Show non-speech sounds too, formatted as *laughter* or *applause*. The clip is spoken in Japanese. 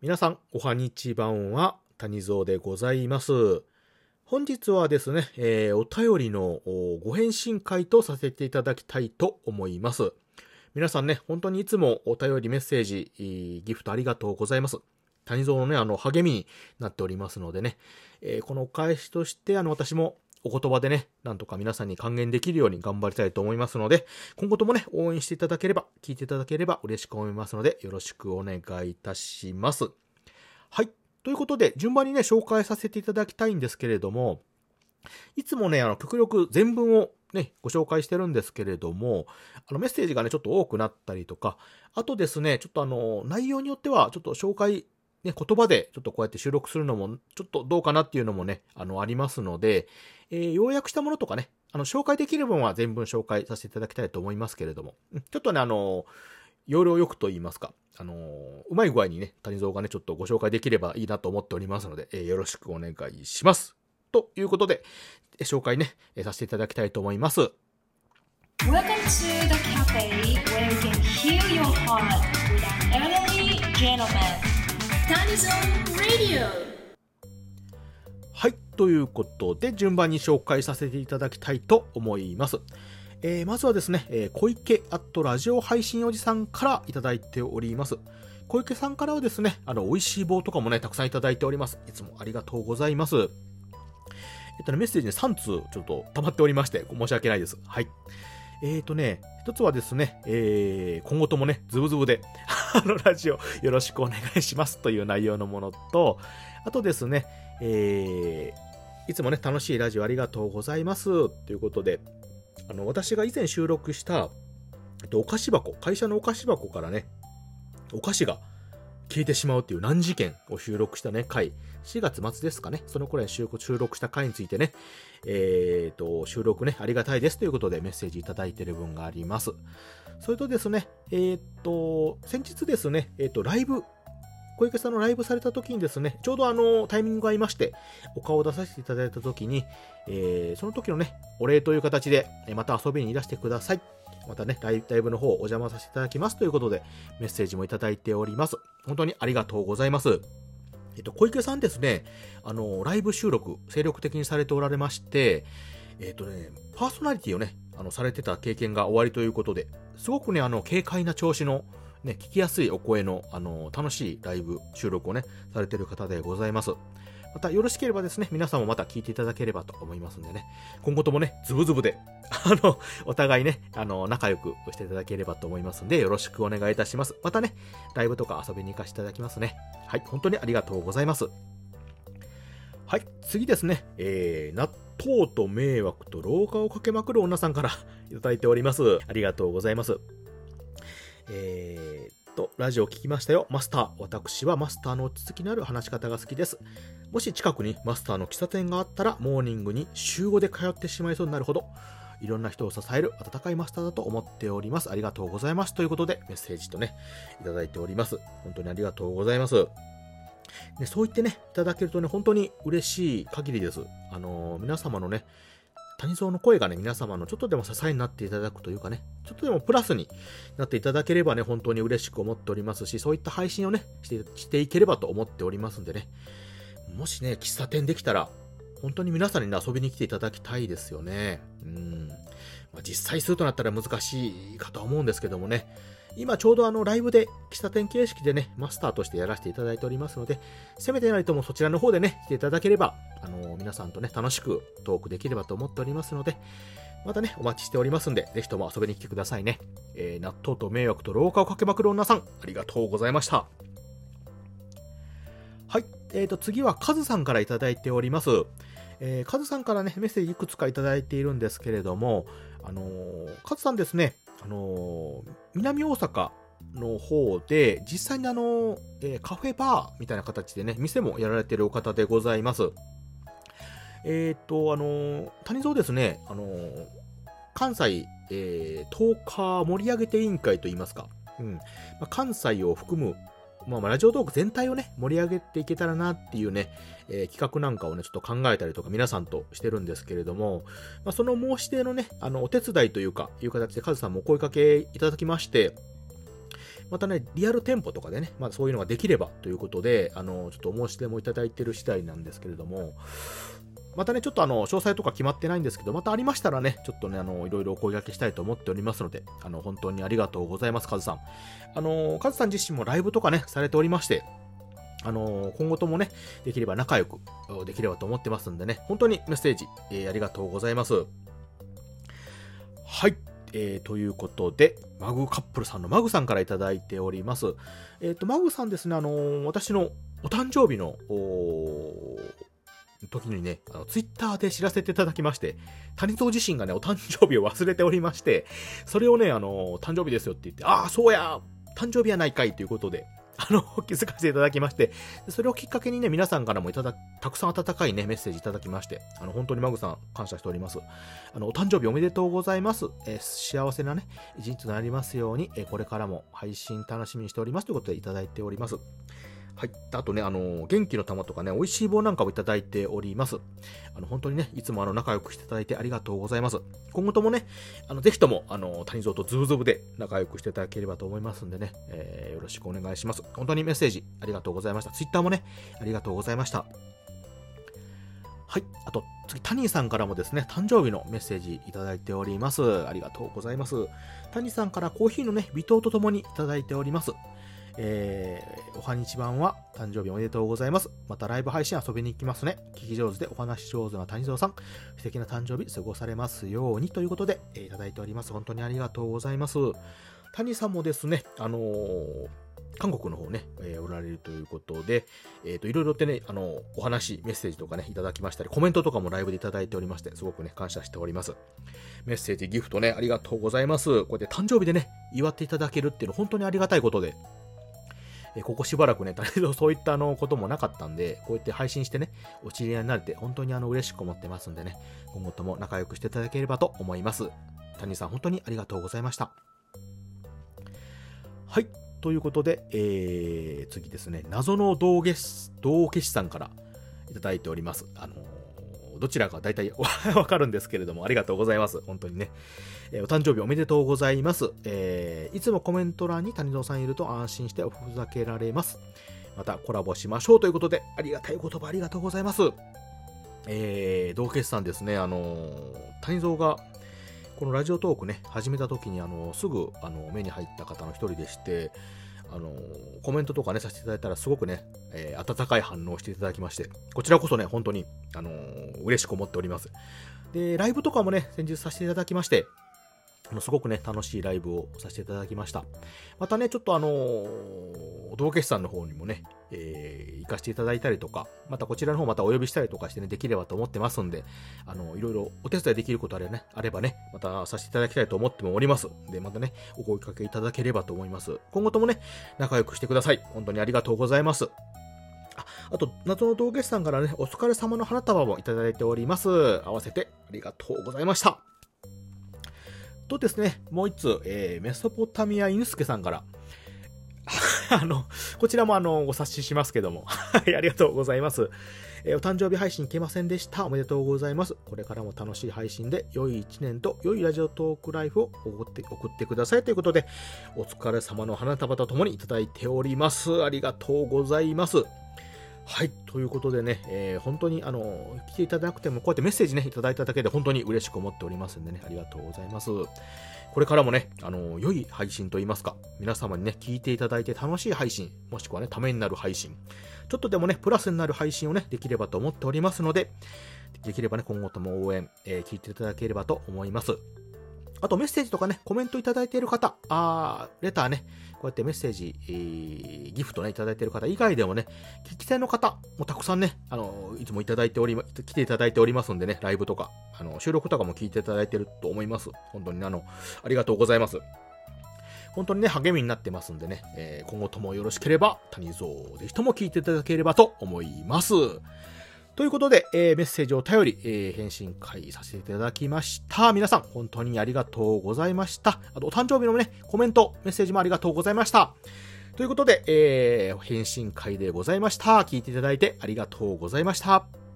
皆さん、おはにちばんは、谷蔵でございます。本日はですね、えーお便りのご返信会とさせていただきたいと思います。皆さんね、本当にいつもお便りメッセージ、ギフトありがとうございます。谷蔵のね、あの、励みになっておりますのでね、えーこのお返しとして、あの、私もお言葉でね、なんとか皆さんに還元できるように頑張りたいと思いますので、今後ともね、応援していただければ、聞いていただければ嬉しく思いますので、よろしくお願いいたします。はい。ということで、順番にね、紹介させていただきたいんですけれども、いつもね、あの、極力全文をね、ご紹介してるんですけれども、あの、メッセージがね、ちょっと多くなったりとか、あとですね、ちょっとあの、内容によっては、ちょっと紹介、ね、言葉でちょっとこうやって収録するのも、ちょっとどうかなっていうのもね、あの、ありますので、えー要約したものとかね、あの、紹介できる分は全文紹介させていただきたいと思いますけれども、ちょっとね、あの、要領よくと言いますか、あのうまい具合にね、谷蔵がね、ちょっとご紹介できればいいなと思っておりますので、えーよろしくお願いします。ということで、え紹介ね、えーさせていただきたいと思います。Welcome to the cafe where you can heal your heart with an elderly gentleman. はい。ということで、順番に紹介させていただきたいと思います。えーまずはですね、えー小池アットラジオ配信おじさんからいただいております。小池さんからはですね、あの、美味しい棒とかもね、たくさんいただいております。いつもありがとうございます。えっとね、メッセージね、3通ちょっと溜まっておりまして、申し訳ないです。はい。えーとね、一つはですね、えー今後ともね、ズブズブで、あの、ラジオよろしくお願いしますという内容のものと、あとですね、えーいつもね、楽しいラジオありがとうございます。ということで、あの、私が以前収録した、えっと、お菓子箱、会社のお菓子箱からね、お菓子が消えてしまうっていう難事件を収録したね、回、4月末ですかね、その頃に収録した回についてね、えーと、収録ね、ありがたいですということでメッセージいただいている分があります。それとですね、えーと、先日ですね、えーと、ライブ、小池さんのライブされた時にですね、ちょうどあの、タイミングが合いまして、お顔を出させていただいた時に、えーその時のね、お礼という形で、また遊びにいらしてください。またね、ライブの方お邪魔させていただきますということで、メッセージもいただいております。本当にありがとうございます。えっと、小池さんですね、あの、ライブ収録、精力的にされておられまして、えっとね、パーソナリティをね、あの、されてた経験が終わりということで、すごくね、あの、軽快な調子の、ね、聞きやすいお声の、あの、楽しいライブ収録をね、されてる方でございます。また、よろしければですね、皆さんもまた聞いていただければと思いますんでね、今後ともね、ズブズブで、*laughs* あの、お互いね、あの、仲良くしていただければと思いますんで、よろしくお願いいたします。またね、ライブとか遊びに行かせていただきますね。はい、本当にありがとうございます。はい、次ですね、えー、納豆と迷惑と廊下をかけまくる女さんから *laughs* いただいております。ありがとうございます。えーっと、ラジオ聞きましたよ。マスター。私はマスターの落ち着きのある話し方が好きです。もし近くにマスターの喫茶店があったら、モーニングに週5で通ってしまいそうになるほど、いろんな人を支える温かいマスターだと思っております。ありがとうございます。ということで、メッセージとね、いただいております。本当にありがとうございます。ね、そう言ってね、いただけるとね、本当に嬉しい限りです。あのー皆様のね、谷蔵の声がね、皆様のちょっとでも支えになっていただくというかね、ちょっとでもプラスになっていただければね、本当に嬉しく思っておりますし、そういった配信をね、してしていければと思っておりますんでね、もしね、喫茶店できたら、本当に皆さんにね、遊びに来ていただきたいですよね。うん。まあ、実際するとなったら難しいかとは思うんですけどもね、今ちょうどあのライブで喫茶店形式でね、マスターとしてやらせていただいておりますので、せめてないともそちらの方でね、来ていただければ、あの皆さんとね、楽しくトークできればと思っておりますので、またね、お待ちしておりますんで、ぜひとも遊びに来てくださいね。えー納豆と迷惑と廊下をかけまくる女さん、ありがとうございました。はい。えーと、次はカズさんからいただいております。えーカズさんからね、メッセージいくつかいただいているんですけれども、あのーカズさんですね、あのー南大阪の方で、実際にあのーえーカフェバーみたいな形でね、店もやられてるお方でございます。えっ、と、あのー谷蔵ですね、あの関西、えー、10日盛り上げて委員会といいますか、うん。まあ、関西を含む、まあ、ラジオトーク全体をね、盛り上げていけたらなっていうね、えー企画なんかをね、ちょっと考えたりとか皆さんとしてるんですけれども、まあ、その申し出のね、あの、お手伝いというか、いう形でカズさんもお声かけいただきまして、またね、リアル店舗とかでね、まあそういうのができればということで、あの、ちょっとお申し出もいただいてる次第なんですけれども、またね、ちょっとあの、詳細とか決まってないんですけど、またありましたらね、ちょっとね、あの、いろいろお声掛けしたいと思っておりますので、あの、本当にありがとうございます、カズさん。あの、カズさん自身もライブとかね、されておりまして、あの今後ともね、できれば仲良くできればと思ってますんでね、本当にメッセージ、えー、ありがとうございます。はい。えー、ということで、マグカップルさんのマグさんからいただいております。えっ、ー、と、マグさんですね、あのー、私のお誕生日の、時にね、あの、ツイッターで知らせていただきまして、谷蔵自身がね、お誕生日を忘れておりまして、それをね、あの、誕生日ですよって言って、ああ、そうや、誕生日やないかいということで、*laughs* あの、気づかせていただきまして、それをきっかけにね、皆さんからもいただ、たくさん温かいね、メッセージいただきまして、あの、本当にマグさん感謝しております。あの、お誕生日おめでとうございます。えー、幸せなね、一日となりますように、えー、これからも配信楽しみにしておりますということでいただいております。はい。あとね、あの、元気の玉とかね、美味しい棒なんかもいただいております。あの、本当にね、いつもあの、仲良くしていただいてありがとうございます。今後ともね、あの、ぜひとも、あの、谷蔵とズブズブで仲良くしていただければと思いますんでね、えー、よろしくお願いします。本当にメッセージありがとうございました。ツイッターもね、ありがとうございました。はい。あと、次、タニーさんからもですね、誕生日のメッセージいただいております。ありがとうございます。タニーさんからコーヒーのね、微糖とともにいただいております。えー、おはにちばんは誕生日おめでとうございます。またライブ配信遊びに行きますね。聞き上手でお話し上手な谷蔵さん、素敵な誕生日過ごされますようにということで、えー、いただいております。本当にありがとうございます。谷さんもですね、あのー、韓国の方ね、えー、おられるということで、えっ、ー、と、いろいろってね、あの、お話、メッセージとかね、いただきましたり、コメントとかもライブでいただいておりまして、すごくね、感謝しております。メッセージ、ギフトね、ありがとうございます。こうやって誕生日でね、祝っていただけるっていうの、本当にありがたいことで、えここしばらくね、*laughs* そういったあのこともなかったんで、こうやって配信してね、お知り合いになれて本当にあの嬉しく思ってますんでね、今後とも仲良くしていただければと思います。谷さん本当にありがとうございました。はい。ということで、えー、次ですね、謎の道化師、道化師さんからいただいております。あのーどちらか大体 *laughs* わかるんですけれども、ありがとうございます。本当にね。えー、お誕生日おめでとうございます。えー、いつもコメント欄に谷蔵さんいると安心しておふざけられます。またコラボしましょうということで、ありがたい言葉ありがとうございます。えー、同決さんですね、あのー、谷蔵が、このラジオトークね、始めた時に、あのー、すぐ、あの目に入った方の一人でして、あのコメントとかね、させていただいたらすごくね、えー、温かい反応をしていただきまして、こちらこそね、本当に、あのー、嬉しく思っております。で、ライブとかもね、先日させていただきまして、あの、すごくね、楽しいライブをさせていただきました。またね、ちょっとあのー、道化師さんの方にもね、えー、行かせていただいたりとか、またこちらの方またお呼びしたりとかしてね、できればと思ってますんで、あの、いろいろお手伝いできることあれね、あればね、またさせていただきたいと思ってもおります。で、またね、お声かけいただければと思います。今後ともね、仲良くしてください。本当にありがとうございます。ああと、謎の道化師さんからね、お疲れ様の花束もいただいております。合わせてありがとうございました。とですね、もう一つ、えー、メソポタミア犬助さんから、*laughs* あの、こちらもあの、お察ししますけども。はい、ありがとうございます。えー、お誕生日配信いけませんでした。おめでとうございます。これからも楽しい配信で、良い一年と良いラジオトークライフを送って送ってくださいということで、お疲れ様の花束と共にいただいております。ありがとうございます。はい。ということでね、えー、本当に、あの、来ていただくても、こうやってメッセージね、いただいただけで本当に嬉しく思っておりますんでね、ありがとうございます。これからもね、あの、良い配信といいますか、皆様にね、聞いていただいて楽しい配信、もしくはね、ためになる配信、ちょっとでもね、プラスになる配信をね、できればと思っておりますので、できればね、今後とも応援、えー、聞いていただければと思います。あとメッセージとかね、コメントいただいている方、あレターね、こうやってメッセージ、えー、ギフトね、いただいている方以外でもね、聞き手の方もたくさんね、あの、いつもいただいており、来ていただいておりますんでね、ライブとか、あの、収録とかも聞いていただいていると思います。本当にあの、ありがとうございます。本当にね、励みになってますんでね、えー、今後ともよろしければ、谷蔵ぜひとも聞いていただければと思います。ということで、えー、メッセージを頼り、えー、返信会させていただきました。皆さん、本当にありがとうございました。あと、お誕生日のね、コメント、メッセージもありがとうございました。ということで、えー、返信会でございました。聞いていただいてありがとうございました。